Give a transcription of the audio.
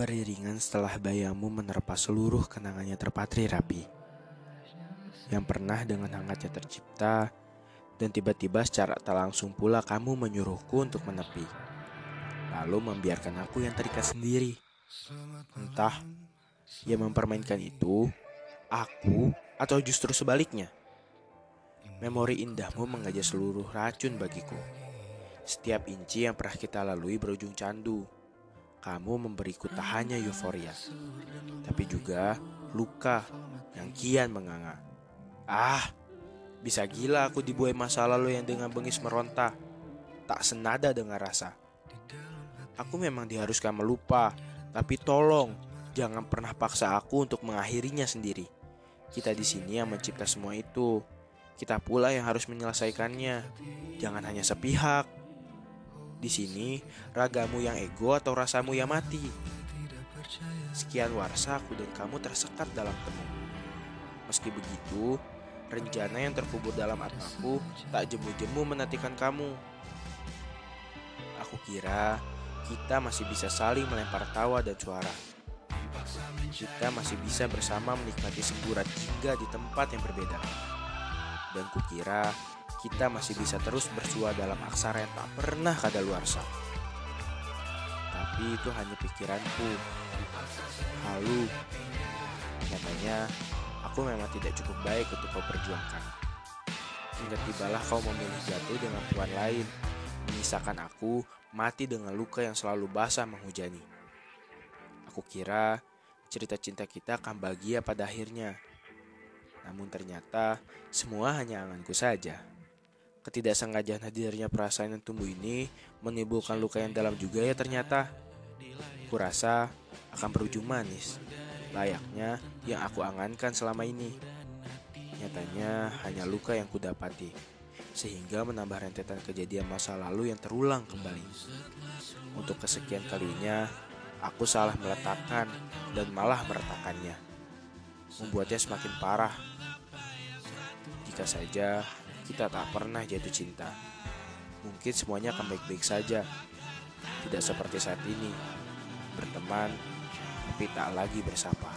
Beriringan setelah bayamu menerpa seluruh kenangannya terpatri rapi. Yang pernah dengan hangatnya tercipta, dan tiba-tiba secara tak langsung pula kamu menyuruhku untuk menepi. Lalu membiarkan aku yang terikat sendiri. Entah, ia mempermainkan itu, aku, atau justru sebaliknya. Memori indahmu mengajak seluruh racun bagiku. Setiap inci yang pernah kita lalui berujung candu. Kamu memberiku tak hanya euforia, tapi juga luka yang kian menganga. Ah, bisa gila aku dibuai masa lalu yang dengan bengis meronta, tak senada dengan rasa. Aku memang diharuskan melupa, tapi tolong jangan pernah paksa aku untuk mengakhirinya sendiri. Kita di sini yang mencipta semua itu. Kita pula yang harus menyelesaikannya. Jangan hanya sepihak. Di sini, ragamu yang ego atau rasamu yang mati. Sekian warsa aku dan kamu tersekat dalam temu. Meski begitu, rencana yang terkubur dalam atmaku tak jemu-jemu menantikan kamu. Aku kira kita masih bisa saling melempar tawa dan suara. Kita masih bisa bersama menikmati semburat jingga di tempat yang berbeda dan kukira kita masih bisa terus bersua dalam aksara yang tak pernah kadaluarsa. Tapi itu hanya pikiranku. Halu. Nyatanya, aku memang tidak cukup baik untuk kau perjuangkan. Hingga tibalah kau memilih jatuh dengan tuan lain, menyisakan aku mati dengan luka yang selalu basah menghujani. Aku kira cerita cinta kita akan bahagia pada akhirnya. Namun ternyata semua hanya anganku saja. Ketidaksengajaan hadirnya perasaan yang tumbuh ini menimbulkan luka yang dalam juga ya ternyata. Kurasa akan berujung manis, layaknya yang aku angankan selama ini. Nyatanya hanya luka yang kudapati, sehingga menambah rentetan kejadian masa lalu yang terulang kembali. Untuk kesekian kalinya, aku salah meletakkan dan malah meretakannya, membuatnya semakin parah jika saja kita tak pernah jatuh cinta, mungkin semuanya akan baik-baik saja. Tidak seperti saat ini, berteman tapi tak lagi bersapa.